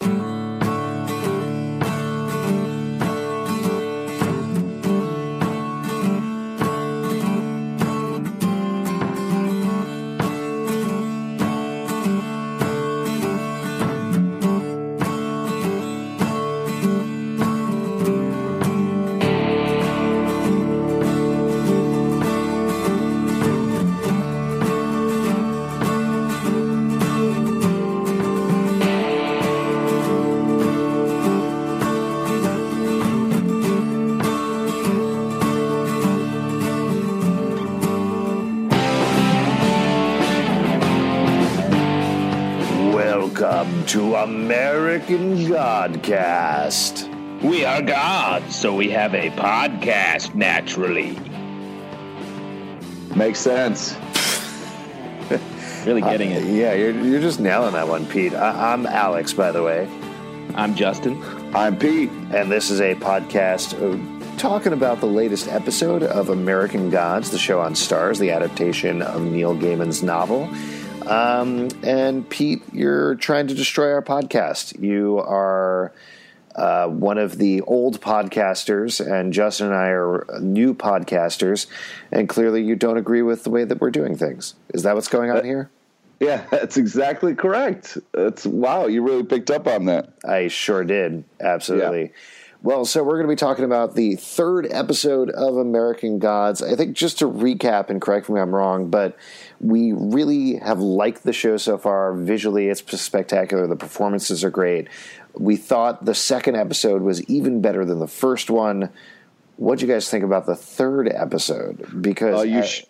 Mm-hmm. Welcome to American Godcast. We are gods, so we have a podcast naturally. Makes sense. Really getting Uh, it. yeah, you're, you're just nailing that one, Pete. I, I'm Alex, by the way, I'm Justin. I'm Pete. and this is a podcast uh, talking about the latest episode of American Gods, the show on Starz, the adaptation of Neil Gaiman's novel. Um, and Pete, you're trying to destroy our podcast. You are uh, one of the old podcasters, and Justin and I are new podcasters, and clearly you don't agree with the way that we're doing things. Is that what's going on here? Yeah, that's exactly correct. That's wow, you really picked up on that. I sure did. Absolutely. Well, so we're going to be talking about the third episode of American Gods. I think just to recap and correct me if I'm wrong, but we really have liked the show so far. Visually, it's spectacular. The performances are great. We thought the second episode was even better than the first one. What do you guys think about the third episode? Because Uh, you I- sh-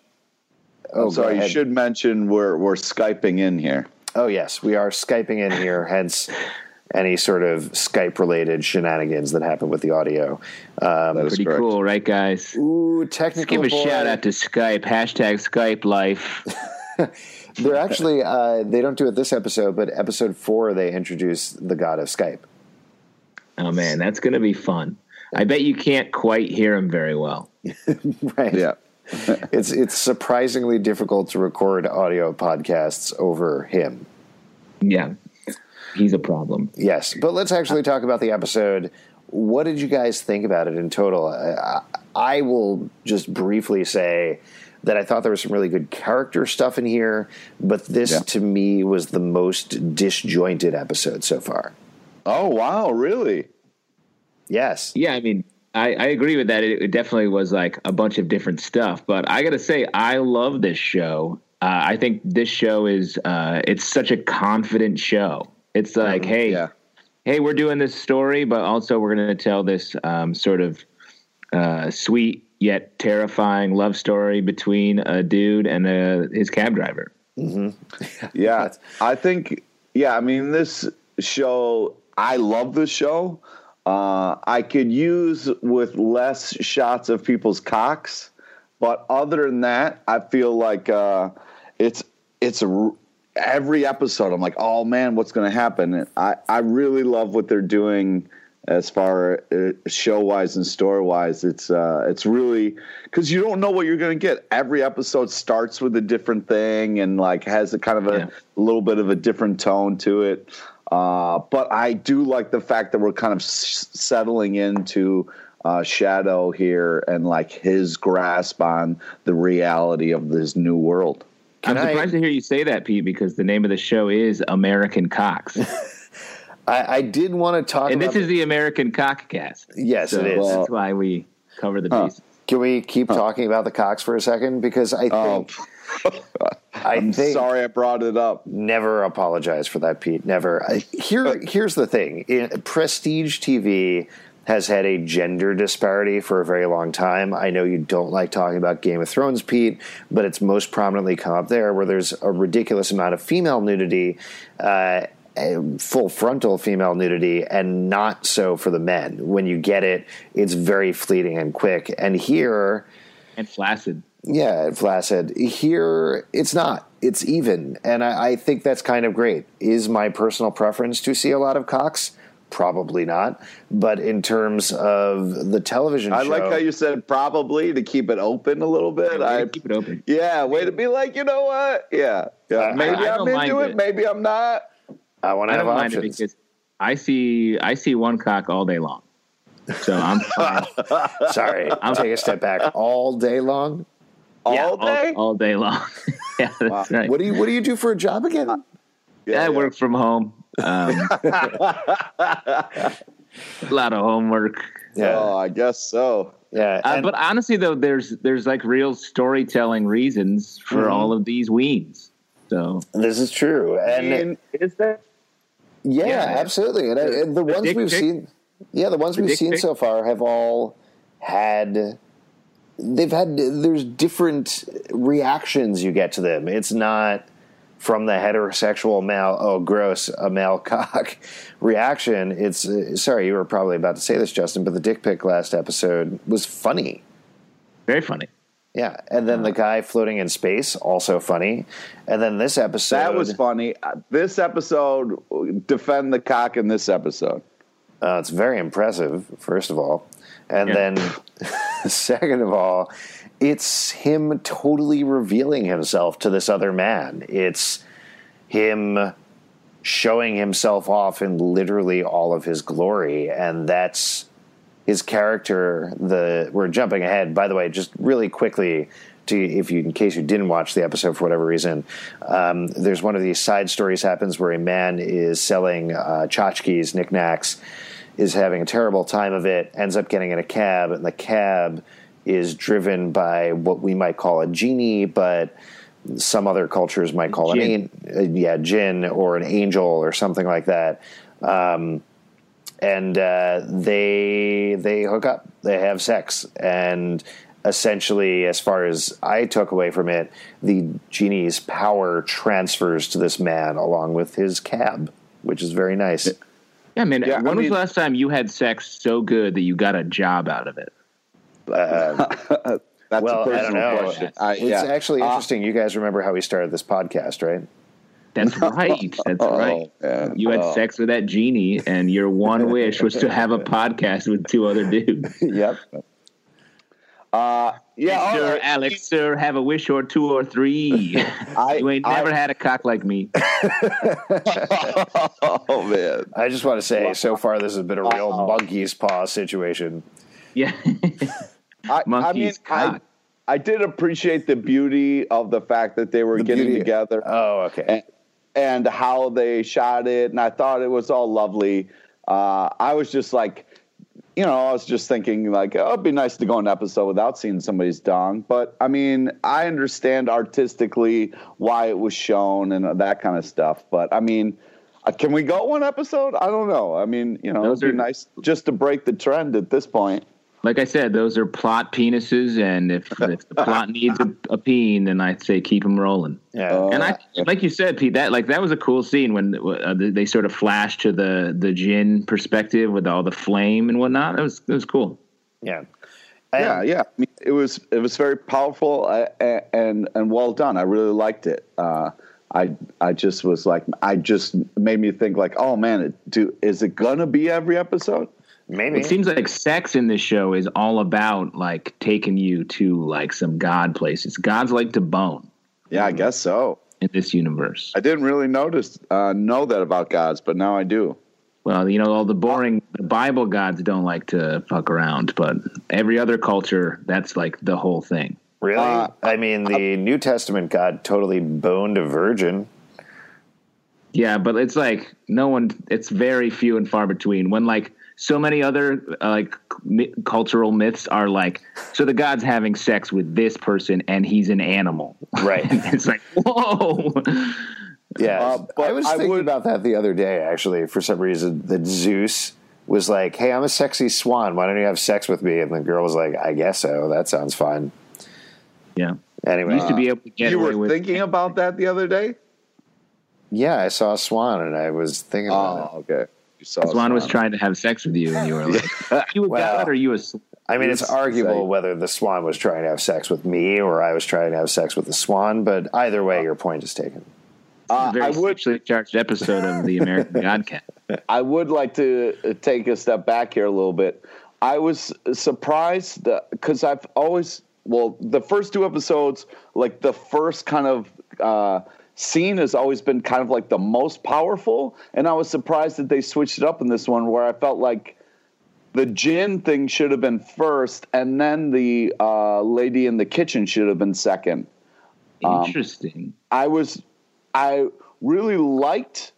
oh, I'm sorry, you should mention we're we're skyping in here. Oh yes, we are skyping in here. Hence, any sort of Skype related shenanigans that happen with the audio. Um, Pretty correct. cool, right, guys? ooh, Let's technical. give a shout out to Skype. Hashtag Skype life. They're actually uh, they don't do it this episode, but episode four they introduce the god of Skype. Oh man, that's gonna be fun. I bet you can't quite hear him very well. Right. Yeah. It's it's surprisingly difficult to record audio podcasts over him. Yeah, he's a problem. Yes, but let's actually talk about the episode. What did you guys think about it in total? I, I will just briefly say that I thought there was some really good character stuff in here, but this Yeah. to me was the most disjointed episode so far. Oh wow, really? Yes. Yeah, I mean, I, I agree with that. It, it definitely was like a bunch of different stuff. But I got to say, I love this show. Uh, I think this show is uh, it's such a confident show. It's like, hey, Yeah. hey, we're doing this story, but also we're going to tell this um, sort of uh, sweet yet terrifying love story between a dude and uh his cab driver. Yeah. I think yeah, I mean this show I love this show. Uh, I could use with less shots of people's cocks, but other than that, I feel like uh, it's it's a every episode. I'm like, oh man, what's going to happen? And I I really love what they're doing as far uh, show wise and story wise. It's uh, it's really because you don't know what you're going to get. Every episode starts with a different thing and like has a kind of a Yeah. little bit of a different tone to it. Uh, but I do like the fact that we're kind of s- settling into uh, Shadow here and like his grasp on the reality of this new world. I'm surprised I, to hear you say that, Pete, because the name of the show is American Cox. I, I, did want to talk, and this is the American Cockcast. Yes, so it is. That's why we cover the bases. Can we keep talking about the cocks for a second? Because I oh. think. I am sorry I brought it up. Never apologize for that, Pete. Never. Here, here's the thing: Prestige TV has had a gender disparity for a very long time. I know you don't like talking about Game of Thrones, Pete, but it's most prominently come up there where there's a ridiculous amount of female nudity. Uh, full frontal female nudity and not so for the men. When you get it, it's very fleeting and quick. And here, and flaccid. Yeah, flaccid. Here, it's not. It's even, and I, I think that's kind of great. Is my personal preference to see a lot of cocks? Probably not. But in terms of the television I show, like how you said probably to keep it open a little bit. Yeah, I keep it open. Yeah, way to be like, you know what? Yeah. yeah. Maybe I, am into it, it, maybe I'm not. I want to have options. because I see I see one cock all day long. So I'm Sorry, I'll take a step back. All day long. All yeah, day. All, all day long. yeah, that's wow. right. What do you What do you do for a job again? Uh, yeah, I yeah. work from home. Um, a lot of homework. Yeah, oh, I guess so. Yeah, uh, but honestly, though, there's there's like real storytelling reasons for mm-hmm. all of these weens. So this is true, and is that? Yeah, yeah absolutely. And, the, the, the ones we've pick? seen, yeah, the ones the we've seen pick? so far have all had. They've had there's different reactions you get to them. It's not from the heterosexual male, oh gross, a male cock reaction. It's uh, sorry, you were probably about to say this, Justin, but the dick pic last episode was funny, very funny. Yeah, and then the guy floating in space also funny, and then this episode that was funny. Uh, this episode defend the cock in this episode. Uh, it's very impressive, first of all, and yeah. then second of all, it's him totally revealing himself to this other man. It's him showing himself off in literally all of his glory, and that's his character, the we're jumping ahead. By the way, just really quickly to if you in case you didn't watch the episode for whatever reason, um, there's one of these side stories happens where a man is selling uh, tchotchkes, knickknacks, is having a terrible time of it, ends up getting in a cab, and the cab is driven by what we might call a genie, but some other cultures might call an uh, yeah jinn or an angel or something like that. Um, and uh, they they hook up, they have sex, and essentially, as far as I took away from it, the genie's power transfers to this man along with his cab, which is very nice. Yeah, man. Yeah, when I was the last time you had sex so good that you got a job out of it? Uh, That's well, a personal I don't know. question. I, it's yeah. actually uh, interesting. Uh, you guys remember how we started this podcast, right? That's right. That's oh, right. Man. You had oh. sex with that genie, and your one wish was to have a podcast with two other dudes. yep. Uh, yeah, sir, right. Alex, sir, have a wish or two or three. I, you ain't never I, had a cock like me. oh man! I just want to say, so far this has been a real monkey's paw situation. Yeah, I, monkey's I mean, cock. I, I did appreciate the beauty of the fact that they were the getting beauty. together. Oh, okay. And, and how they shot it, and I thought it was all lovely. Uh, I was just like, you know, I was just thinking like, oh, it'd be nice to go an episode without seeing somebody's dong. But I mean, I understand artistically why it was shown and that kind of stuff. But I mean, uh, can we go one episode? I don't know. I mean, you know, Those it'd be are, nice just to break the trend at this point like I said, those are plot penises, and if, if the plot needs a, a peen, then I'd say keep them rolling. Yeah, and I like you said, Pete. That like that was a cool scene when uh, they sort of flashed to the the jinn perspective with all the flame and whatnot. It was it was cool. Yeah, and yeah, yeah. I mean, it was it was very powerful uh, and and well done. I really liked it. Uh, I I just was like I just made me think like, oh man, it, do is it gonna be every episode? Maybe it seems like sex in this show is all about like taking you to like some god places. Gods like to bone. Yeah, I guess so. In this universe, I didn't really notice uh, know that about gods, but now I do. Well, you know, all the boring the Bible gods don't like to fuck around, but every other culture, that's like the whole thing. Really? Uh, I mean, the I, New Testament God totally boned a virgin. Yeah, but it's like no one. It's very few and far between. When like so many other uh, like mi- cultural myths are like, so the god's having sex with this person and he's an animal, right? it's like whoa. Yeah, uh, but I was thinking would, about that the other day. Actually, for some reason, that Zeus was like, "Hey, I'm a sexy swan. Why don't you have sex with me?" And the girl was like, "I guess so. That sounds fine." Yeah. Anyway, you used to be able to get. You were with thinking about that the other day. Yeah, I saw a swan and I was thinking about oh, it. okay. You saw swan, was trying to have sex with you, and you were like, "You a well, god or you a?" I mean, it's arguable whether the swan was trying to have sex with me or I was trying to have sex with the swan, but either way, your point is taken. Uh, I would charged episode of the American Godcat. I would like to uh, take a step back here a little bit. I was surprised because I've always well the first two episodes, like the first kind of uh, scene has always been kind of like the most powerful, and I was surprised that they switched it up in this one where I felt like the jinn thing should have been first, and then the uh, lady in the kitchen should have been second. Um, Interesting. Um, I was, I really liked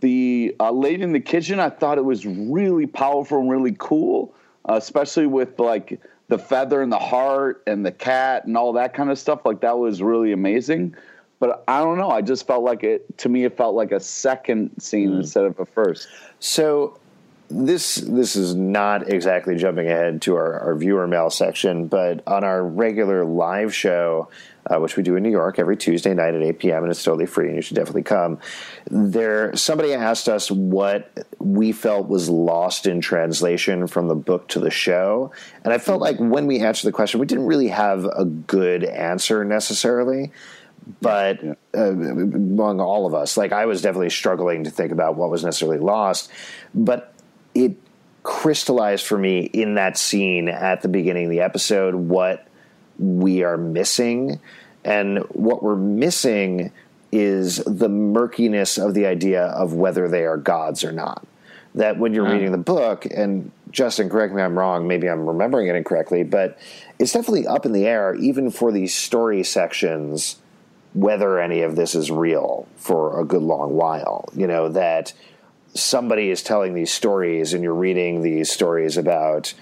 the uh, lady in the kitchen. I thought it was really powerful and really cool, uh, especially with like the feather and the heart and the cat and all that kind of stuff. Like that was really amazing but I don't know. I just felt like it to me. It felt like a second scene mm. instead of a first. So this this is not exactly jumping ahead to our, our viewer mail section, but on our regular live show, uh, which we do in New York every Tuesday night at 8 p.m. and it's totally free and you should definitely come. There, somebody asked us what we felt was lost in translation from the book to the show, and I felt like when we answered the question, we didn't really have a good answer necessarily but uh, among all of us, like I was definitely struggling to think about what was necessarily lost, but it crystallized for me in that scene at the beginning of the episode what we are missing, and what we're missing is the murkiness of the idea of whether they are gods or not. That when you're reading the book, and Justin, correct me if I'm wrong, maybe I'm remembering it incorrectly, but it's definitely up in the air, even for these story sections whether any of this is real for a good long while. You know, that somebody is telling these stories and you're reading these stories about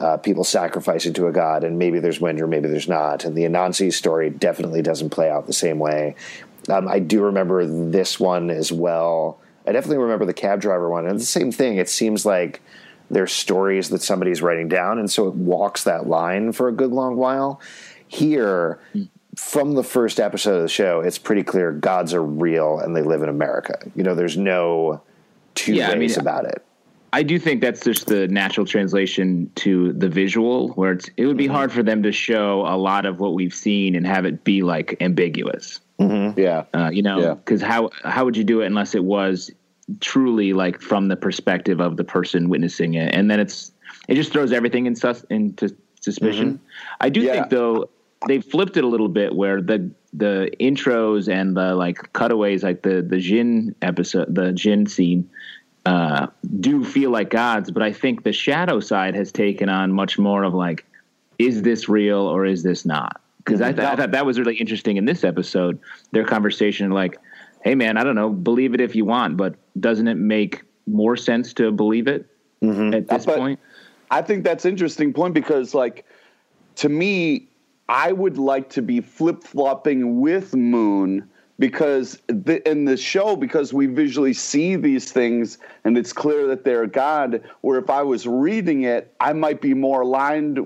uh, people sacrificing to a god, and maybe there's wind or maybe there's not. And the Anansi story definitely doesn't play out the same way. Um, I do remember this one as well. I definitely remember the cab driver one. And the same thing. It seems like there's stories that somebody's writing down, and so it walks that line for a good long while. Here, from the first episode of the show, it's pretty clear gods are real and they live in America. You know, there's no two yeah, ways I mean, about it. I do think that's just the natural translation to the visual, where it's, it would be mm-hmm. hard for them to show a lot of what we've seen and have it be like ambiguous. Mm-hmm. Yeah, uh, you know, because yeah. how how would you do it unless it was truly like from the perspective of the person witnessing it, and then it's it just throws everything in sus- into suspicion. Mm-hmm. I do yeah. think though they flipped it a little bit where the the intros and the like cutaways, like the the Jinn episode, the Jinn scene, uh, do feel like gods. But I think the shadow side has taken on much more of like, is this real or is this not? Because I, th- I thought that was really interesting in this episode. Their conversation, like, hey man, I don't know, believe it if you want, but doesn't it make more sense to believe it mm-hmm. at this but point? I think that's interesting point because like to me I would like to be flip flopping with Moon because the, in the show, because we visually see these things and it's clear that they're God. Where if I was reading it, I might be more aligned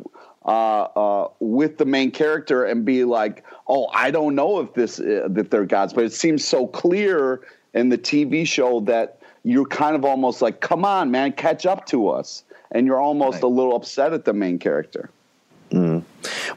uh, uh, with the main character and be like, "Oh, I don't know if this uh, that they're gods," but it seems so clear in the TV show that you're kind of almost like, "Come on, man, catch up to us," and you're almost right. a little upset at the main character.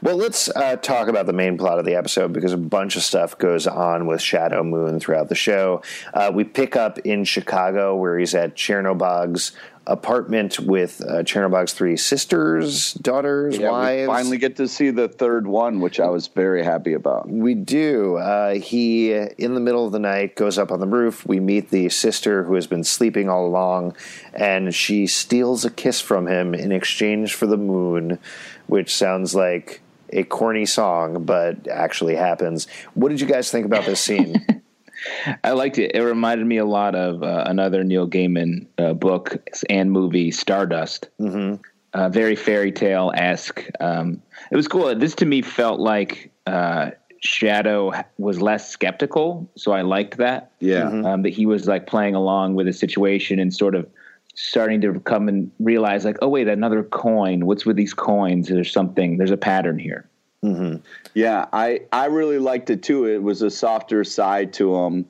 Well, let's uh, talk about the main plot of the episode because a bunch of stuff goes on with Shadow Moon throughout the show. Uh, we pick up in Chicago where he's at Chernobog's apartment with uh, Chernobog's three sisters, daughters, yeah, wives. finally get to see the third one, which I was very happy about. We do. Uh, he, in the middle of the night, goes up on the roof. We meet the sister who has been sleeping all along, and she steals a kiss from him in exchange for the moon which sounds like a corny song, but actually happens. What did you guys think about this scene? I liked it. It reminded me a lot of uh, another Neil Gaiman uh, book and movie, Stardust. Mm-hmm. Uh, very fairy tale esque. Um, it was cool. This to me felt like uh, Shadow was less skeptical, so I liked that. Yeah, mm-hmm. um, that he was like playing along with the situation and sort of starting to come and realize, like, oh wait, another coin. What's with these coins? There's something. There's a pattern here. Mm-hmm. Yeah, I I really liked it too. It was a softer side to him,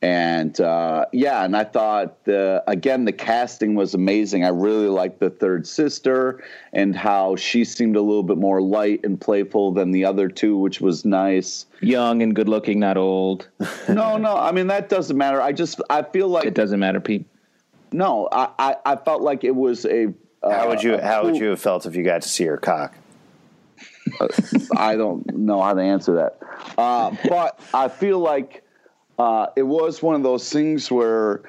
and uh, yeah, and I thought the again the casting was amazing. I really liked the third sister and how she seemed a little bit more light and playful than the other two, which was nice. Young and good looking, not old. no, no, I mean that doesn't matter. I just I feel like it doesn't matter, Pete. No, I I, I felt like it was a. Uh, how would you How cool, would you have felt if you got to see her cock? I don't know how to answer that. Uh, but I feel like uh, it was one of those things where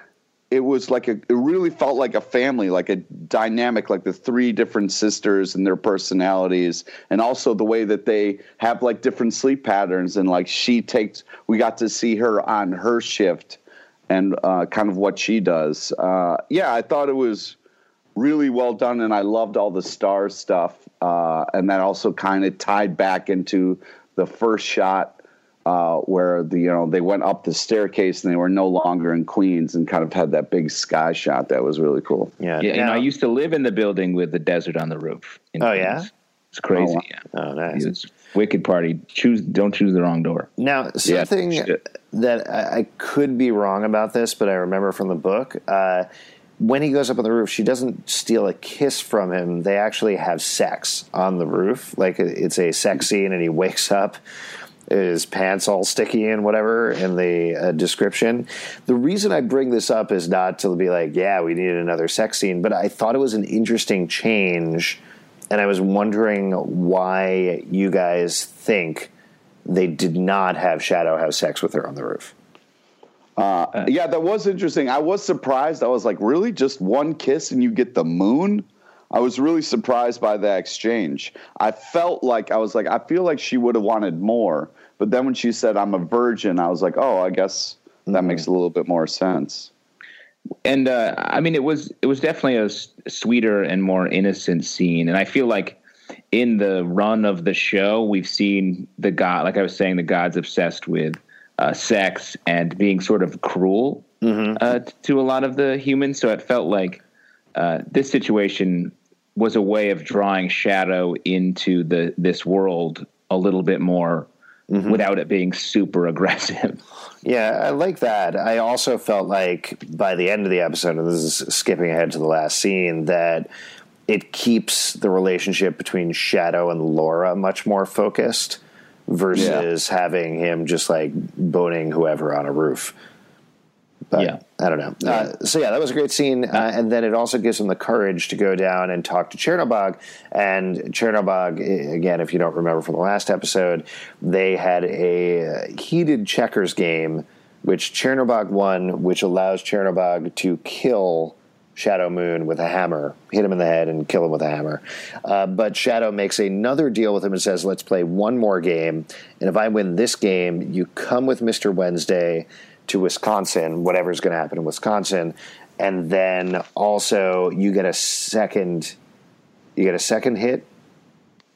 it was like a, it really felt like a family, like a dynamic, like the three different sisters and their personalities, and also the way that they have like different sleep patterns. And like she takes, we got to see her on her shift and uh, kind of what she does. Uh, yeah, I thought it was really well done, and I loved all the star stuff uh, and that also kind of tied back into the first shot uh, where the you know they went up the staircase and they were no longer in Queens and kind of had that big sky shot that was really cool. Yeah, yeah. You know, I used to live in the building with the desert on the roof. oh Queens. yeah, it's crazy. Oh, yeah, oh nice. It's wicked party. Choose don't choose the wrong door. Now something yeah, that I, I, could be wrong about this, but I remember from the book. Uh, when he goes up on the roof, she doesn't steal a kiss from him. They actually have sex on the roof. Like it's a sex scene, and he wakes up, his pants all sticky and whatever in the uh, description. The reason I bring this up is not to be like, yeah, we need another sex scene, but I thought it was an interesting change, and I was wondering why you guys think they did not have Shadow have sex with her on the roof. Uh, yeah, that was interesting. I was surprised. I was like, really? Just one kiss and you get the moon? I was really surprised by that exchange. I felt like, I was like, I feel like she would have wanted more. But then when she said, I'm a virgin, I was like, oh, I guess that mm-hmm. makes a little bit more sense. And uh, I mean, it was it was definitely a sweeter and more innocent scene, and I feel like in the run of the show, we've seen the god, like I was saying, the god's obsessed with uh, sex and being sort of cruel mm-hmm. uh, to a lot of the humans. So it felt like uh, this situation was a way of drawing Shadow into the this world a little bit more mm-hmm. without it being super aggressive. Yeah, I like that. I also felt like by the end of the episode, and this is skipping ahead to the last scene, that it keeps the relationship between Shadow and Laura much more focused versus yeah. having him just like boning whoever on a roof. But yeah. I don't know. Yeah. Uh, so yeah, that was a great scene, uh, and then it also gives him the courage to go down and talk to Chernobog. And Chernobog, again, if you don't remember from the last episode, they had a heated checkers game, which Chernobog won, which allows Chernobog to kill Shadow Moon with a hammer, hit him in the head, and kill him with a hammer. Uh, but Shadow makes another deal with him and says, Let's play one more game. And if I win this game, you come with Mr. Wednesday to Wisconsin, whatever's going to happen in Wisconsin. And then also, you get a second. You get a second hit.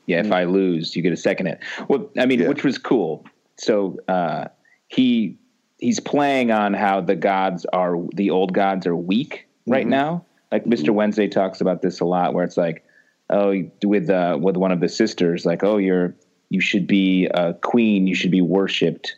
Yeah, if I lose, you get a second hit. Well, I mean, yeah. which was cool. So uh, he he's playing on how the gods are the old gods are weak right mm-hmm. now. Like Mr. Mm-hmm. Wednesday talks about this a lot, where it's like, oh, with uh, with one of the sisters, like, oh, you're you should be a queen, you should be worshipped,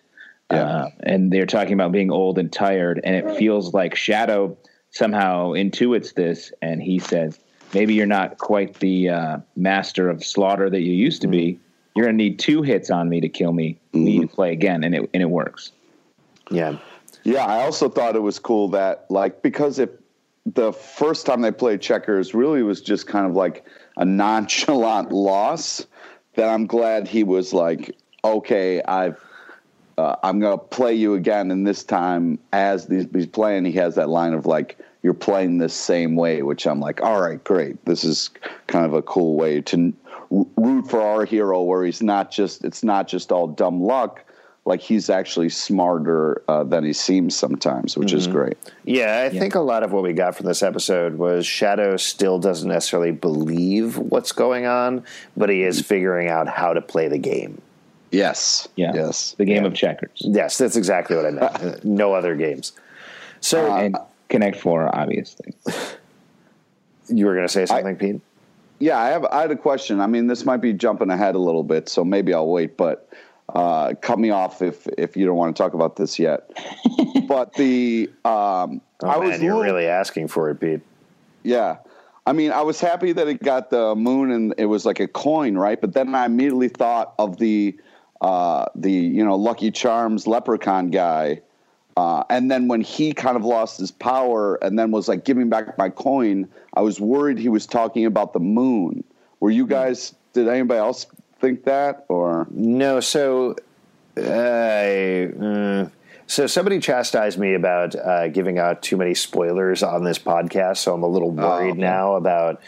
yeah. uh, and they're talking about being old and tired, and it feels like Shadow somehow intuits this, and he says, maybe you're not quite the uh, master of slaughter that you used to be. Mm-hmm. You're gonna need two hits on me to kill me. Mm-hmm. need to play again, and it and it works. Yeah. Yeah, I also thought it was cool that like because if the first time they played checkers really was just kind of like a nonchalant loss that I'm glad he was like, okay, I've, uh, I'm going to play you again. And this time, as he's, he's playing, he has that line of like, you're playing this same way, which I'm like, all right, great. This is kind of a cool way to root for our hero, where he's not just it's not just all dumb luck. Like he's actually smarter uh, than he seems sometimes, which is great. Yeah, I think a lot of what we got from this episode was Shadow still doesn't necessarily believe what's going on, but he is figuring out how to play the game. Yes. Yeah. Yes. The game of checkers. Yes, that's exactly what I meant. no other games. So and Connect Four, obviously. you were going to say something, Pete? Yeah, I have. I had a question. I mean, this might be jumping ahead a little bit, so maybe I'll wait. But uh, cut me off if if you don't want to talk about this yet. but the um, Oh, I man, was you're really asking for it, Pete. yeah. I mean, I was happy that it got the moon and it was like a coin, right? But then I immediately thought of the uh, the you know Lucky Charms leprechaun guy. Uh, and then when he kind of lost his power and then was like giving back my coin, I was worried he was talking about the moon. Were you guys? Did anybody else think that or? No, so uh, mm, so somebody chastised me about uh, giving out too many spoilers on this podcast, so I'm a little worried okay. now about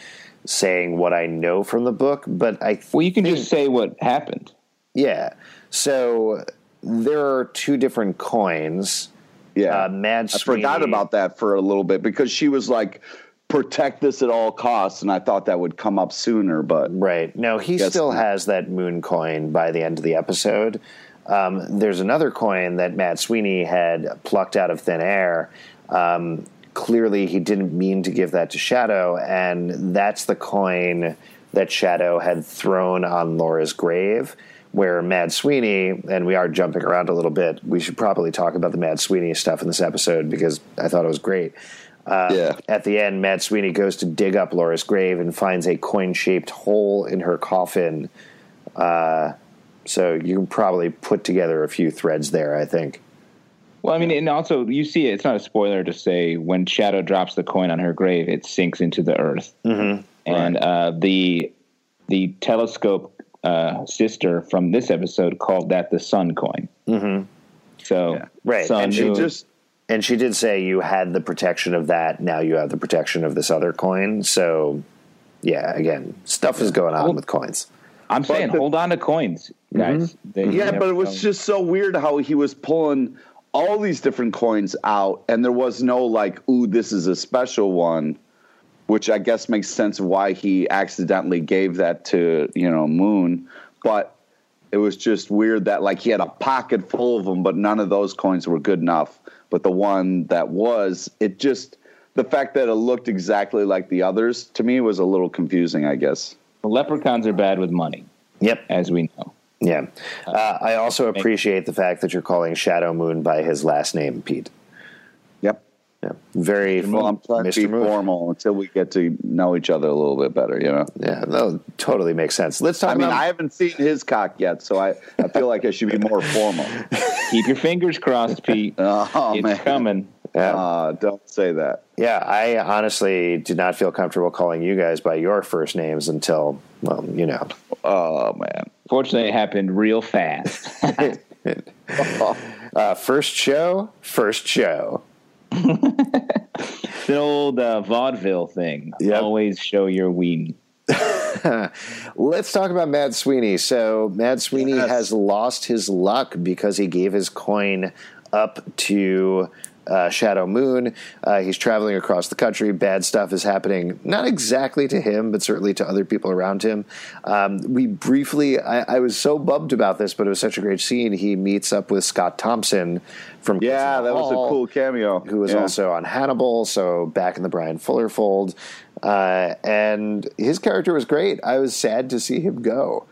saying what I know from the book. But I Well, you can just say what happened. Yeah, so there are two different coins. Yeah, Uh, Mad I forgot about that for a little bit because she was like, "Protect this at all costs," and I thought that would come up sooner. But Right. No, he still not. has that moon coin by the end of the episode. Um, there's another coin that Mad Sweeney had plucked out of thin air. Um, clearly, he didn't mean to give that to Shadow, and that's the coin that Shadow had thrown on Laura's grave. Where Mad Sweeney, and we are jumping around a little bit, we should probably talk about the Mad Sweeney stuff in this episode because I thought it was great. Uh, Yeah. At the end, Mad Sweeney goes to dig up Laura's grave and finds a coin shaped hole in her coffin. Uh, so you can probably put together a few threads there, I think. Well, I mean, and also you see it. It's not a spoiler to say when Shadow drops the coin on her grave, it sinks into the earth, mm-hmm. and uh, the the telescope uh, sister from this episode called that the sun coin. Mm-hmm. So Right, sun, and she moon- just And she did say you had the protection of that. Now you have the protection of this other coin. So, yeah, again, stuff is going on Well- with coins. I'm saying the- hold on to coins, guys. They- you yeah, but it was know. just so weird how he was pulling all these different coins out, and there was no like, "Ooh, this is a special one," which I guess makes sense of why he accidentally gave that to you know Moon, but. It was just weird that like he had a pocket full of them, but none of those coins were good enough. But the one that was, it just the fact that it looked exactly like the others to me was a little confusing. I guess. leprechauns are bad with money, Yep. as we know. Yeah. Uh, I also appreciate the fact that you're calling Shadow Moon by his last name, Pete. Yep. Yeah. Very Well, I'm trying to be Mr. Moon. formal until we get to know each other a little bit better. You know. Yeah, no, totally makes sense. Let's talk I mean, about. I haven't seen his cock yet, so I, I feel like I should be more formal. Keep your fingers crossed, Pete. Oh it's man, coming. yeah. Uh, don't say that. yeah, I honestly did not feel comfortable calling you guys by your first names until, well, you know. Oh man. Fortunately, it happened real fast. Uh, first show, first show. The old uh, vaudeville thing. Yep. Always show your ween. Let's talk about Mad Sweeney. So, Mad Sweeney Yes. has lost his luck because he gave his coin up to uh, Shadow Moon. Uh, he's traveling across the country. Bad stuff is happening, not exactly to him, but certainly to other people around him. Um, we briefly, I, I was so bummed about this, but it was such a great scene. He meets up with Scott Thompson from Yeah, the that was a cool cameo. who was Yeah. also on Hannibal, so back in the Bryan Fuller fold. Uh, and his character was great. I was sad to see him go.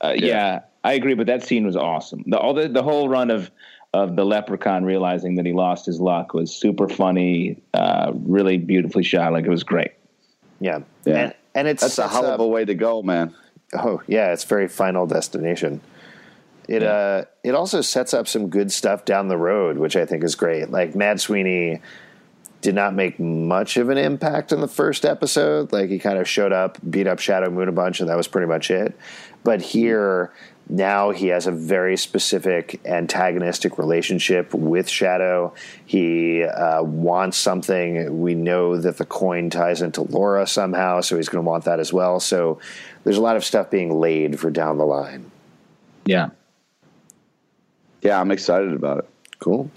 Uh, yeah. I agree, but that scene was awesome. The all the, the whole run of of the leprechaun realizing that he lost his luck was super funny, uh, really beautifully shot. Like it was great. Yeah, Yeah. and, and it's That's a hell of a way to go, man. Oh yeah, it's very Final Destination. It uh, it also sets up some good stuff down the road, which I think is great. Like Mad Sweeney did not make much of an impact in the first episode. Like he kind of showed up, beat up Shadow Moon a bunch, and that was pretty much it. But here, now he has a very specific antagonistic relationship with Shadow. He uh, wants something. We know that the coin ties into Laura somehow, so he's going to want that as well. So there's a lot of stuff being laid for down the line. Yeah. Yeah, I'm excited about it. Cool.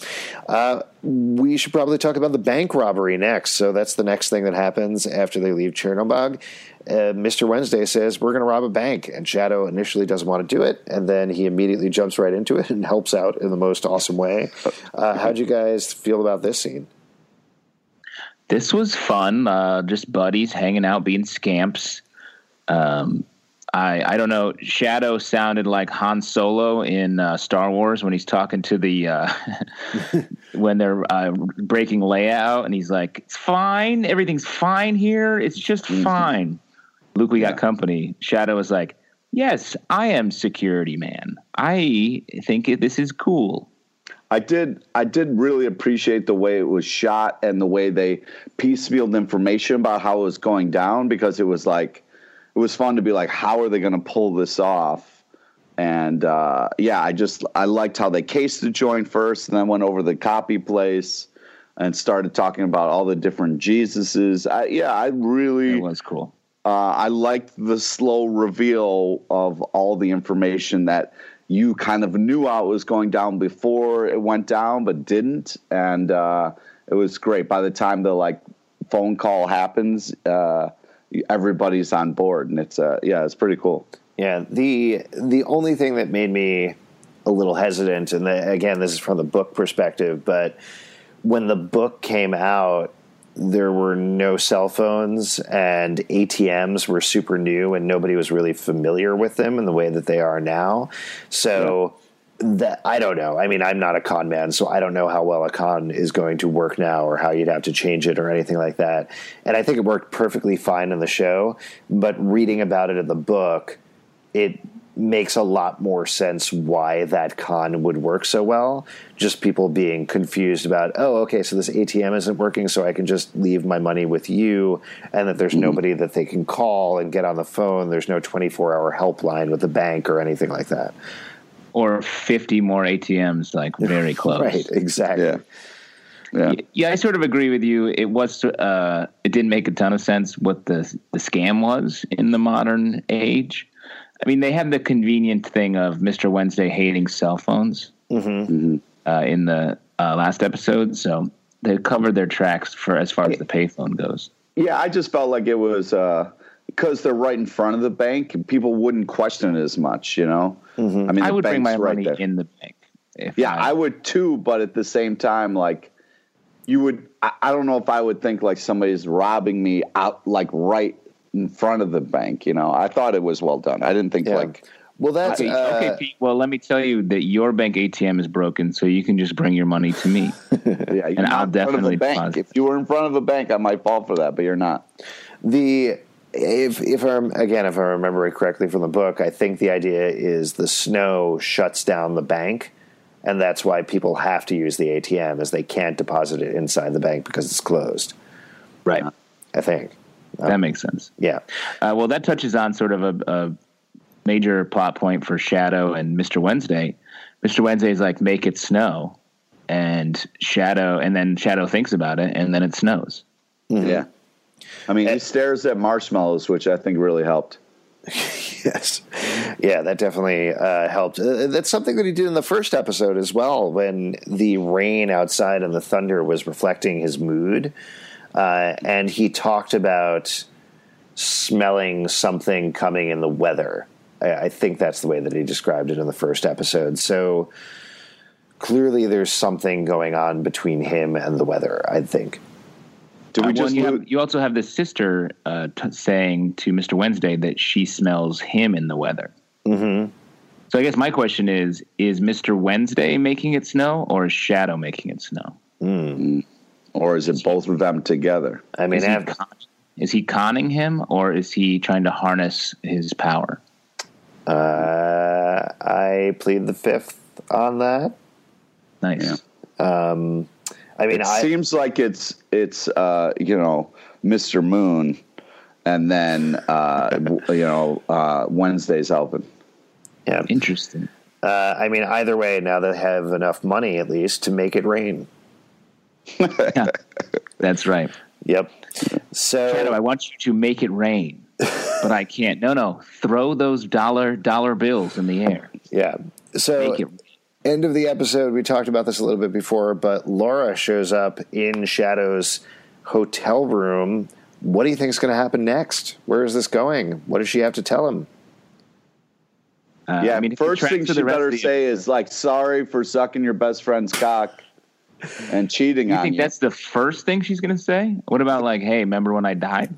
Uh, we should probably talk about the bank robbery next. So that's the next thing that happens after they leave Chernobog. Uh, Mr. Wednesday says, We're going to rob a bank. And Shadow initially doesn't want to do it. And then he immediately jumps right into it and helps out in the most awesome way. Uh, how'd you guys feel about this scene? This was fun. Uh, just buddies hanging out, being scamps. Um, I I don't know. Shadow sounded like Han Solo in uh, Star Wars when he's talking to the uh, when they're uh, breaking Leia out, and he's like, "It's fine. Everything's fine here. It's just Mm-hmm. fine." Luke, we got company. Shadow is like, "Yes, I am security man. I think this is cool." I did I did really appreciate the way it was shot and the way they piecemealed information about how it was going down because it was like it was fun to be like how are they going to pull this off and uh, yeah I just I liked how they cased the joint first and then went over the copy place and started talking about all the different Jesuses I, yeah I really It was cool. Uh, I liked the slow reveal of all the information that you kind of knew how it was going down before it went down, but didn't, and uh, it was great. By the time the like phone call happens, uh, everybody's on board, and it's uh, yeah, it's pretty cool. Yeah, the the only thing that made me a little hesitant, and the, again, this is from the book perspective, but when the book came out, there were no cell phones, and ATMs were super new, and nobody was really familiar with them in the way that they are now. So. That I don't know. I mean, I'm not a con man, so I don't know how well a con is going to work now, or how you'd have to change it, or anything like that. And I think it worked perfectly fine in the show. But reading about it in the book, it makes a lot more sense why that con would work so well. Just people being confused about, oh, okay, so this ATM isn't working, so I can just leave my money with you, and that there's nobody that they can call and get on the phone. There's no 24 hour helpline with the bank or anything like that. Or fifty more ATMs, like very close. Right, exactly. Yeah, yeah, Yeah, I sort of agree with you. It was uh, it didn't make a ton of sense what the the scam was in the modern age. I mean, they had the convenient thing of Mister Wednesday hating cell phones Mm-hmm. uh, in the uh, last episode, so they covered their tracks for as far as the payphone goes. yeah. I just felt like it was because they're right in front of the bank, and people wouldn't question it as much. You know, I mean, I would bring my right money there. in the bank. If Yeah, I would too, but at the same time, like you would, I, I don't know if I would think like somebody's robbing me out, like right in front of the bank. You know, I thought it was well done. I didn't think Yeah. like, Well, that's Okay, uh, okay, Pete. Well, let me tell you that your bank ATM is broken, so you can just bring your money to me. yeah, And I'll not in front of definitely bank. deposit. If you were in front of a bank, I might fall for that, but you're not. the if if I'm again if I remember it correctly from the book, I think the idea is the snow shuts down the bank, and that's why people have to use the ATM, as they can't deposit it inside the bank because it's closed. right. I think. That makes sense. Yeah. Uh, well, that touches on sort of a, a major plot point for Shadow and Mister Wednesday. Mister Wednesday is like, "Make it snow," and Shadow, and then Shadow thinks about it, and then it snows. Yeah. I mean, Eh. he stares at marshmallows, which I think really helped. Yes. Yeah, that definitely uh, helped. Uh, that's something that he did in the first episode as well, when the rain outside and the thunder was reflecting his mood. Uh, and he talked about smelling something coming in the weather. I, I think that's the way that he described it in the first episode. So clearly, there's something going on between him and the weather, I think. Did we Uh, well, just you, lo- have, you also have the sister uh, t- saying to Mister Wednesday that she smells him in the weather. Mm-hmm. So I guess my question is: Is Mister Wednesday making it snow, or is Shadow making it snow? Or is it both of them together? I mean, Is he, af- con- is he conning him, or is he trying to harness his power? uh, I plead the fifth on that. Nice. Yeah. I mean, it I, seems like it's it's uh, you know Mr. Moon, and then uh, you know uh, Wednesday's helping. Yeah. Interesting. Uh, I mean, either way, now they have enough money at least to make it rain. Yeah, that's right. Yep. So Shadow, I want you to make it rain, but I can't. No, no. Throw those dollar dollar bills in the air. yeah. So Make it. end of the episode, we talked about this a little bit before, but Laura shows up in Shadow's hotel room. What do you think is going to happen next? Where is this going? What does she have to tell him? Uh, yeah, I mean, first thing she better say is like, "Sorry for sucking your best friend's cock and cheating You on think you." that's the first thing she's going to say? What about like, hey, remember when I died?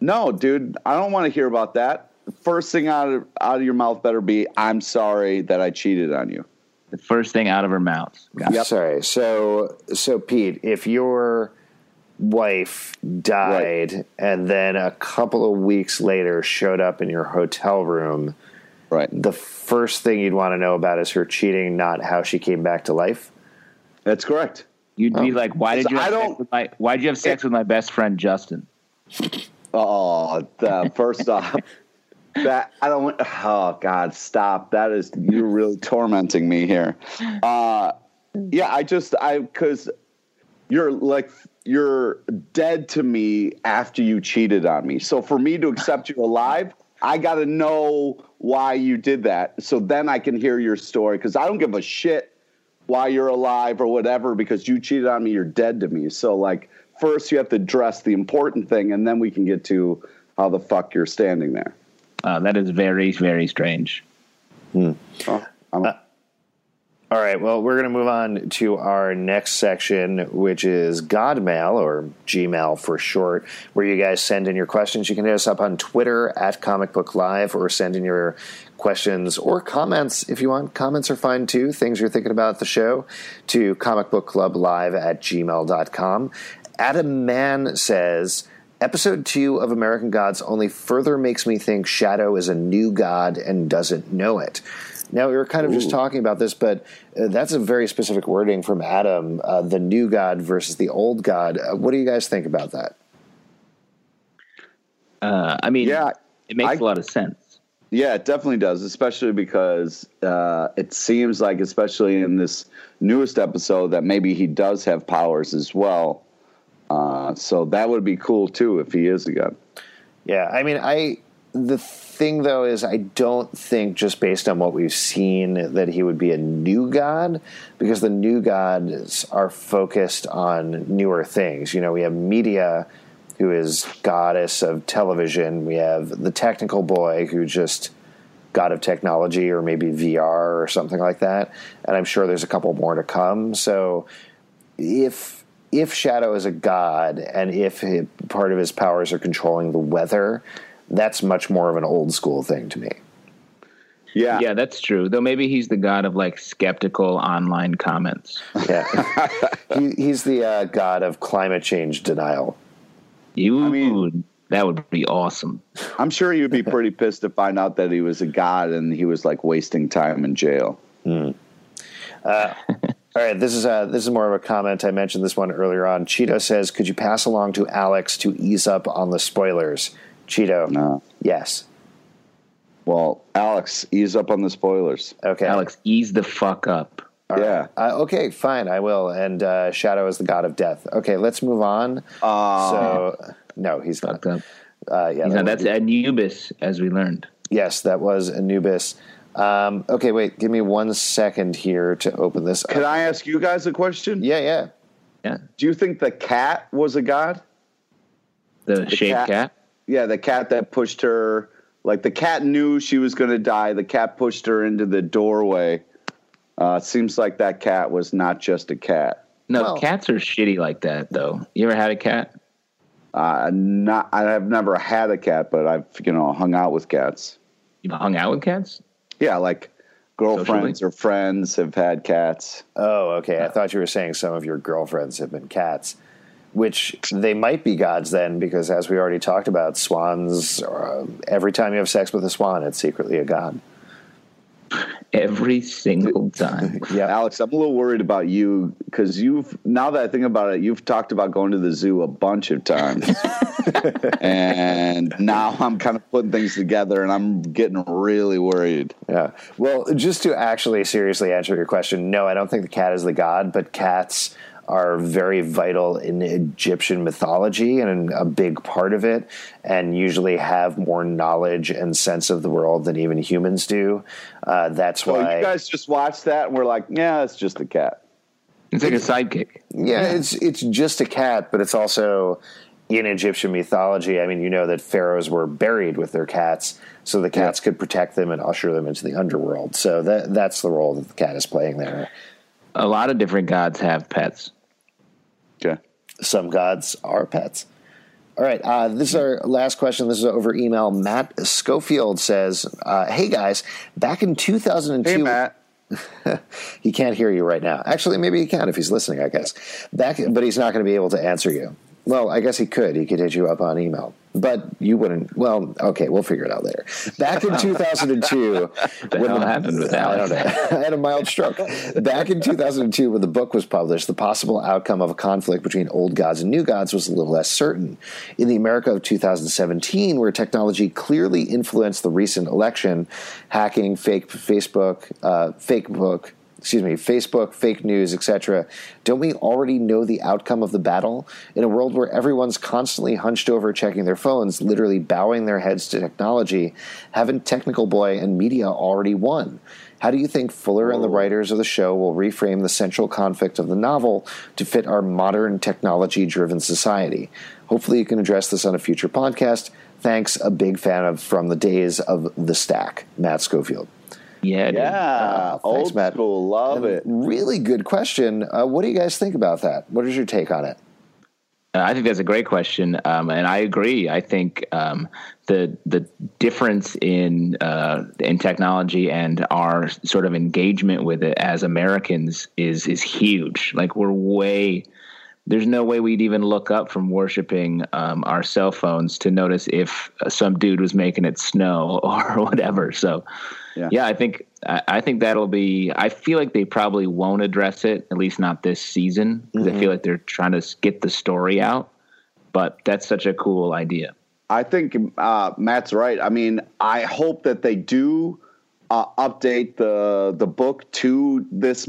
No, dude, I don't want to hear about that. First thing out of out of your mouth better be, "I'm sorry that I cheated on you." The first thing out of her mouth. Got it. Sorry. So, so Pete, if your wife died and then a couple of weeks later showed up in your hotel room, Right. the first thing you'd want to know about is her cheating, not how she came back to life. That's correct. You'd be like, why did you? I don't- sex with my, why did you have sex with my best friend Justin? Oh, the, first off, that I don't. Oh God, stop! That is you're really tormenting me here. Uh, yeah, I just I because you're like you're dead to me after you cheated on me. So for me to accept you alive, I got to know why you did that. So then I can hear your story because I don't give a shit why you're alive or whatever because you cheated on me. You're dead to me. So like first you have to address the important thing, and then we can get to how the fuck you're standing there. Uh, that is very, very strange. Oh, I'm- All right. Well, we're going to move on to our next section, which is Godmail or Gmail for short, where you guys send in your questions. You can hit us up on Twitter at Comic Book Live or send in your questions or comments if you want. Comments are fine too. Things you're thinking about the show to comicbookclublive at gmail.com. Adam Mann says, Episode 2 of American Gods only further makes me think Shadow is a new god and doesn't know it. Now, we were kind of just talking about this, but uh, that's a very specific wording from Adam uh, the new God versus the old God. Uh, what do you guys think about that? Uh, I mean, Yeah, it makes I- a lot of sense. Yeah, it definitely does, especially because uh, it seems like, especially in this newest episode, that maybe he does have powers as well. Uh, so that would be cool too if he is a god. Yeah, I mean, I. The thing, though, is I don't think just based on what we've seen that he would be a new god because the new gods are focused on newer things. You know, we have media, who is goddess of television. We have the technical boy, who just god of technology or maybe VR or something like that. And I'm sure there's a couple more to come. So if if Shadow is a god and if part of his powers are controlling the weather, that's much more of an old school thing to me. Yeah, Yeah, that's true. Though maybe he's the god of like skeptical online comments. Yeah, he, he's the uh, god of climate change denial. You, mean- that would be awesome. I'm sure you'd be pretty pissed to find out that he was a god and he was like wasting time in jail. All right, this is uh, this is more of a comment. I mentioned this one earlier on. Cheeto says, "Could you pass along to Alex to ease up on the spoilers?" Cheeto, No. yes. Well, Alex, ease up on the spoilers. Okay, Alex, ease the fuck up. yeah. Uh, okay, fine, I will. And uh, Shadow is the god of death. Okay, let's move on. so, no, he's not. Fucked up. Uh, yeah, He's that not, that's be- Anubis, as we learned. yes, that was Anubis. Um, okay, wait, give me one second here to open this. Up. Can up. I ask you guys a question? Yeah, yeah. Yeah, Do you think the cat was a god? the, shaved cat- cat. Yeah, the cat that pushed her. Like the cat knew she was going to die. The cat pushed her into the doorway. Uh, seems like that cat was not just a cat. No, Well- cats are shitty like that, though. You ever had a cat? Uh, not, I have never had a cat, but I've you know hung out with cats. You've hung out with cats? Yeah, like girlfriends Socially? or friends have had cats. Oh, okay. I thought you were saying some of your girlfriends have been cats, which they might be gods then, because as we already talked about, swans. Uh, every time you have sex with a swan, it's secretly a god. Every single time. Yeah. Alex, I'm a little worried about you because you've now that I think about it, you've talked about going to the zoo a bunch of times. and now I'm kind of putting things together, and I'm getting really worried. Yeah. Well, just to actually seriously answer your question, no, I don't think the cat is the god, but cats are very vital in Egyptian mythology and a big part of it, and usually have more knowledge and sense of the world than even humans do. Uh, that's So why you guys just watched that, and we're like, yeah, it's just a cat. It's like a sidekick. Yeah, it's it's just a cat, but it's also in Egyptian mythology. I mean, you know that pharaohs were buried with their cats, so the cats could protect them and usher them into the underworld. So that that's the role that the cat is playing there. A lot of different gods have pets. Some gods are pets. All right, uh, this is our last question. This is over email. Matt Schofield says, uh, "Hey guys, back in 2002, Hey, Matt. he can't hear you right now. Actually, maybe he can if he's listening. I guess back, but he's not going to be able to answer you. Well, I guess he could. He could hit you up on email, but you wouldn't. Well, okay, we'll figure it out later. Back in 2002, the hell happened with I don't know. I had a mild stroke. Back in 2002, when the book was published, the possible outcome of a conflict between old gods and new gods was a little less certain. In the America of 2017, where technology clearly influenced the recent election, hacking, fake Facebook, uh, fake book, excuse me, Facebook, fake news, etc. Don't we already know the outcome of the battle? In a world where everyone's constantly hunched over checking their phones, literally bowing their heads to technology, haven't Technical Boy and media already won? How do you think Fuller and the writers of the show will reframe the central conflict of the novel to fit our modern technology driven society? Hopefully, you can address this on a future podcast. Thanks, a big fan of From the Days of the Stack, Matt Schofield. Yeah, dude. Yeah, thanks, old Matt. school. Love And it. Really good question. Uh, what do you guys think about that? What is your take on it? Uh, I think that's a great question, um, and I agree. I think um, the the difference in uh, in technology and our sort of engagement with it as Americans is is huge. Like we're way. There's no way we'd even look up from worshiping um, our cell phones to notice if some dude was making it snow or whatever. So, Yeah. yeah, I think I, I think that'll be. I feel like they probably won't address it, at least not this season, because I feel like they're trying to get the story out. But that's such a cool idea. I think uh, Matt's right. I mean, I hope that they do uh, update the the book to this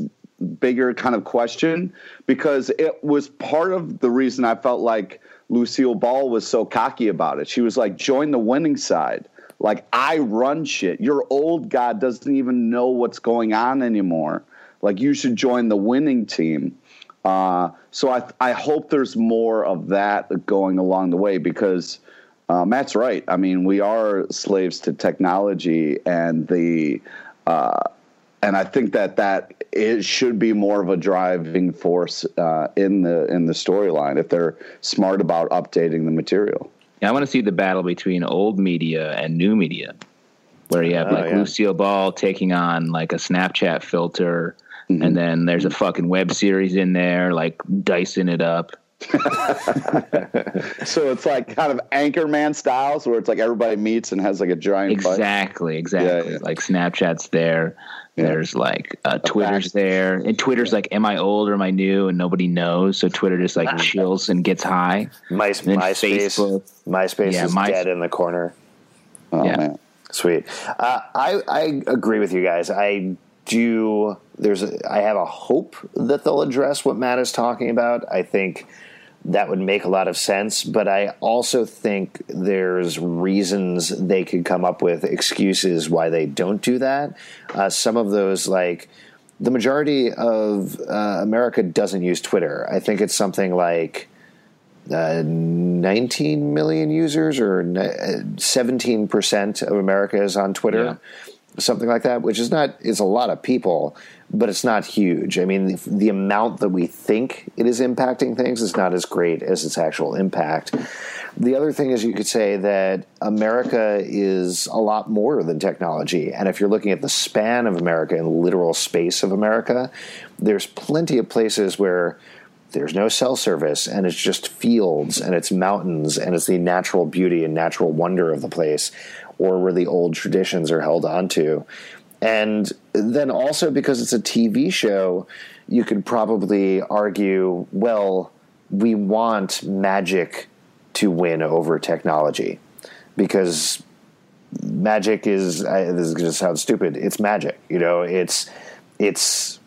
bigger kind of question because it was part of the reason I felt like Lucille Ball was so cocky about it. She was like, "Join the winning side." Like I run shit. Your old god doesn't even know what's going on anymore. Like you should join the winning team. Uh, so I I hope there's more of that going along the way because uh, Matt's right. I mean, we are slaves to technology, and the uh, and I think that that it should be more of a driving force uh, in the in the storyline if they're smart about updating the material. Yeah, I want to see the battle between old media and new media, where you have Oh, like yeah. Lucille Ball taking on like a Snapchat filter, and mm-hmm. then there's a fucking web series in there, like dicing it up. So it's like kind of Anchorman styles, where it's like everybody meets and has like a giant fight. Exactly, exactly. yeah. Like Snapchat's there. There's like uh, Twitter's there, and Twitter's like, "Am I old or am I new?" And nobody knows, so Twitter just like chills and gets high. My, Then MySpace, Facebook. MySpace Yeah, is My- dead in the corner. Oh, Yeah. man. Sweet. Uh, I I agree with you guys. I do. There's. A, I have a hope that they'll address what Matt is talking about. I think that would make a lot of sense. But I also think there's reasons they could come up with excuses why they don't do that. Uh, some of those, like the majority of uh, America, doesn't use Twitter. I think it's something like uh, 19 million users or uh, 17% of America is on Twitter. Something like that, which is not is a lot of people, but it's not huge. I mean, the, the amount that we think it is impacting things is not as great as its actual impact. The other thing is, you could say that America is a lot more than technology. And if you're looking at the span of America and literal space of America, there's plenty of places where there's no cell service and it's just fields and it's mountains and it's the natural beauty and natural wonder of the place or where the old traditions are held onto. And then also because it's a TV show, you could probably argue, well, we want magic to win over technology because magic is I, this is going to sound stupid. It's magic you know it's it's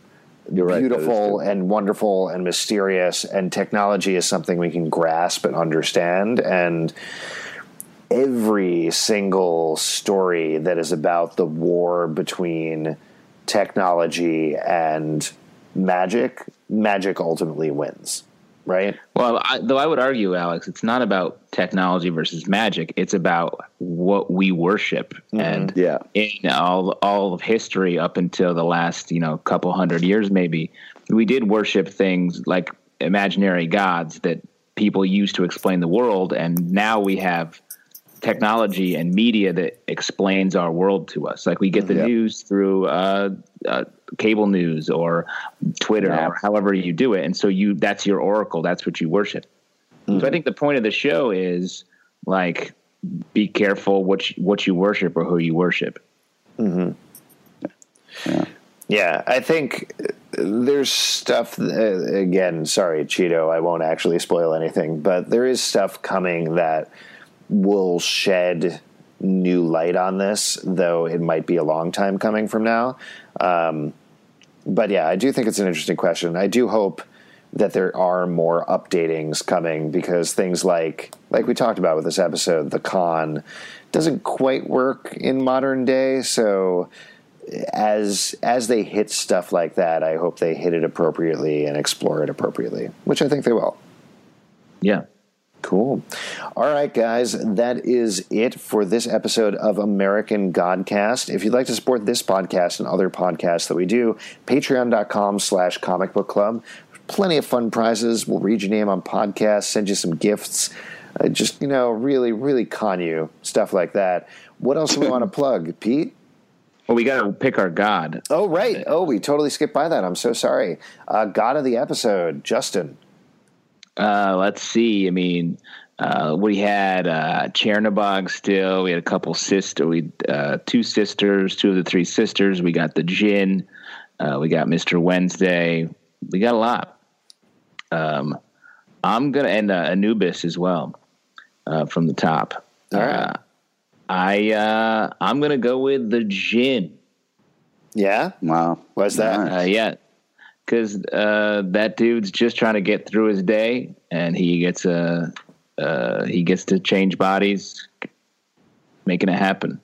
right, beautiful and wonderful and mysterious and technology is something we can grasp and understand. And every single story that is about the war between technology and magic magic ultimately wins right Well, I, though I would argue, Alex, it's not about technology versus magic. It's about what we worship, mm-hmm. and Yeah. in all all of history up until the last you know couple hundred years, maybe we did worship things like imaginary gods that people used to explain the world, and now we have technology and media that explains our world to us. Like we get the Yeah. news through uh, uh, cable news or Twitter Yeah. or however you do it, and so you that's your oracle. That's what you worship. So I think the point of the show is like be careful what you, what you worship or who you worship. Mm-hmm. Yeah, I think there's stuff. Uh, again, sorry, Cheeto, I won't actually spoil anything, but there is stuff coming that will shed new light on this, though it might be a long time coming from now. Um, but yeah, I do think it's an interesting question. I do hope that there are more updatings coming because things like like we talked about with this episode, the con doesn't quite work in modern day. So as as they hit stuff like that, I hope they hit it appropriately and explore it appropriately, which I think they will. Yeah. Cool. All right, guys, that is it for this episode of American Godcast. If you'd like to support this podcast and other podcasts that we do, patreon.com slash comic book club. Plenty of fun prizes. We'll read your name on podcasts, send you some gifts. Uh, just, you know, really, really con you. Stuff like that. What else do we want to plug, Pete? Well, we got to pick our god. Oh, right. Oh, we totally skipped by that. I'm so sorry. Uh, God of the episode, Justin. Uh, let's see. I mean, uh, we had uh, Chernobog still. We had a couple sister. We uh, two sisters, two of the three sisters. We got the Jinn. Uh, we got Mister Wednesday. We got a lot. Um, I'm gonna end uh, Anubis as well uh, from the top. All right. Uh, I uh, I'm gonna go with the Jinn. Yeah? Wow. Why's that? Uh, yeah, because uh, that dude's just trying to get through his day, and he gets a uh, he gets to change bodies, making it happen.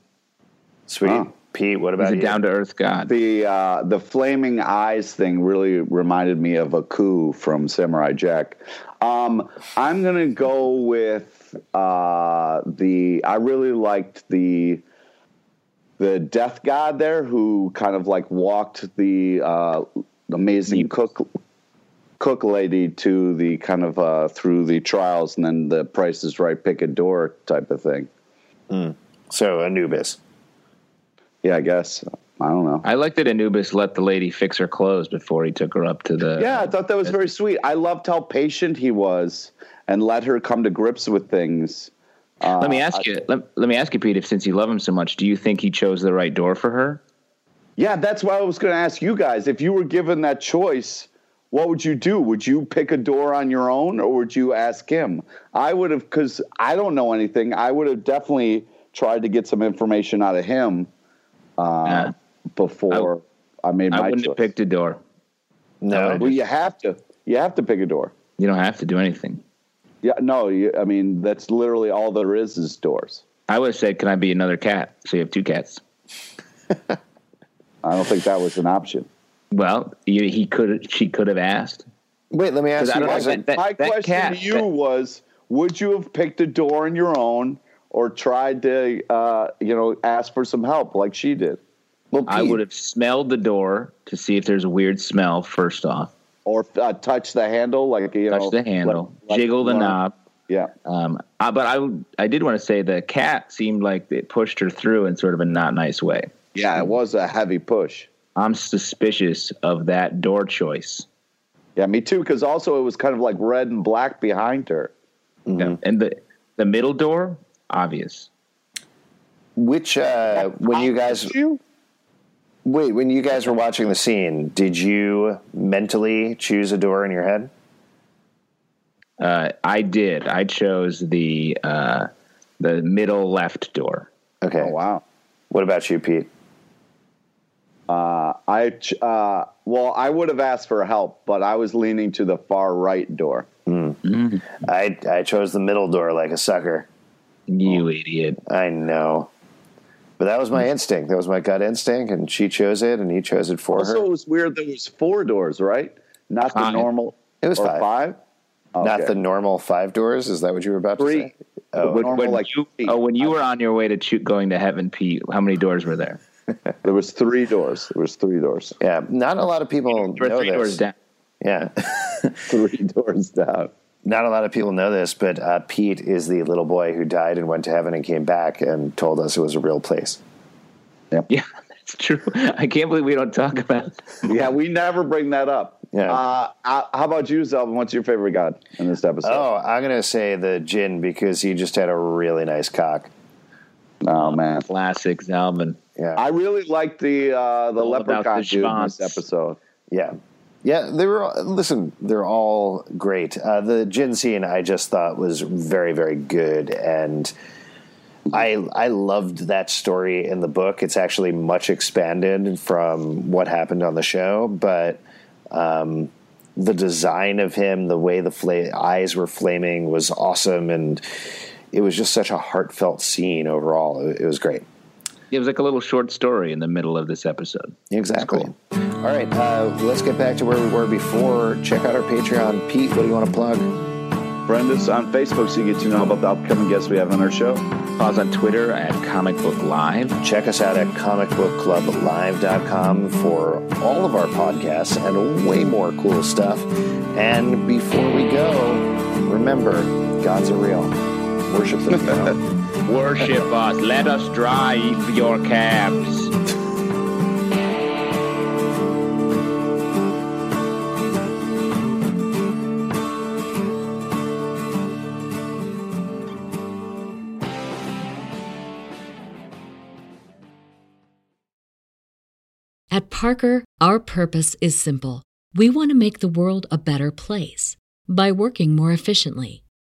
Sweet. Wow. Pete, what about He's about a you? down to earth god. The uh, the flaming eyes thing really reminded me of Aku from Samurai Jack. Um, I'm gonna go with uh, the. I really liked the the death god there, who kind of like walked the uh, amazing cook cook lady to the kind of uh, through the trials, and then the Price is Right, pick a door type of thing. So Anubis. Yeah, I guess. I don't know. I like that Anubis let the lady fix her clothes before he took her up to the. Yeah, I thought that was very sweet. I loved how patient he was and let her come to grips with things. Uh, Let me ask you. Let, let me ask you, Pete. If since you love him so much, do you think he chose the right door for her? Yeah, that's why I was going to ask you guys. If you were given that choice, what would you do? Would you pick a door on your own or would you ask him? I would have, because I don't know anything, I would have definitely tried to get some information out of him uh, Yeah. before I, made my choice. I wouldn't choice. have picked a door. No. well, you have to. You have to pick a door. You don't have to do anything. Yeah, no, you, I mean, that's literally all there is is doors. I would have said, "Can I be another cat?" So you have two cats. I don't think that was an option. Well, you, he could. She could have asked. Wait, let me ask you don't guys. know a- that- My question cat- to you that- was: Would you have picked a door on your own, or tried to, uh, you know, ask for some help like she did, well, I would have smelled the door to see if there's a weird smell first off. or uh, touch the handle, like you know, Touch the handle, like- like jiggle the knob. Yeah, Um, uh, but I, I did want to say the cat seemed like it pushed her through in sort of a not nice way. Yeah, it was a heavy push. I'm suspicious of that door choice. Yeah, me too. Because also it was kind of like red and black behind her. Yeah. And the the middle door, obvious. which uh, when you guys you? wait when you guys were watching the scene, did you mentally choose a door in your head? Uh, I did. I chose the uh, the middle left door. Okay. Oh, wow. What about you, Pete? Uh, I uh, well, I would have asked for help, but I was leaning to the far right door. I I chose the middle door like a sucker. You idiot. I know. But that was my instinct. That was my gut instinct, and she chose it, and he chose it for Also, her. it was weird. There was four doors, right? Not the Five. normal. It was or five. five. Not the normal five doors. Is that what you were about to Three. say? Oh, When- When, normal, when like, you, oh, when you were on your way to choo- going to heaven, Pete, how many doors were there? There was three doors. There was three doors. yeah. Not a lot of people There know three this. doors down. Yeah. Three doors down. Not a lot of people know this, but uh, Pete is the little boy who died and went to heaven and came back and told us it was a real place. Yeah, that's true. I can't believe we don't talk about it. Yeah, we never bring that up. Yeah. Uh, uh, how about you, Zalben? What's your favorite god in this episode? Oh, I'm going to say the Jinn because he just had a really nice cock. Oh man, Classic Zalben. Yeah. I really liked the uh, the All leprechaun the dude in this episode. Yeah. Yeah, they were. all- Listen, they're all great. Uh, the Jinn scene I just thought was very, very good, and I I loved that story in the book. It's actually much expanded from what happened on the show, but um, the design of him, the way the fla- eyes were flaming, was awesome, and it was just such a heartfelt scene overall. It, it was great. It was like a little short story in the middle of this episode. Exactly. All right, uh, let's get back to where we were before. Check out our Patreon. Pete, what do you want to plug? Friend us on Facebook so you get to know about the upcoming guests we have on our show. Follow us on Twitter at Comic Book Live. Check us out at comicbookclublive.com for all of our podcasts and way more cool stuff. And before we go, remember, gods are real. Worship them. you know? Worship us. Let us drive your cabs. At Parker, our purpose is simple. We want to make the world a better place by working more efficiently,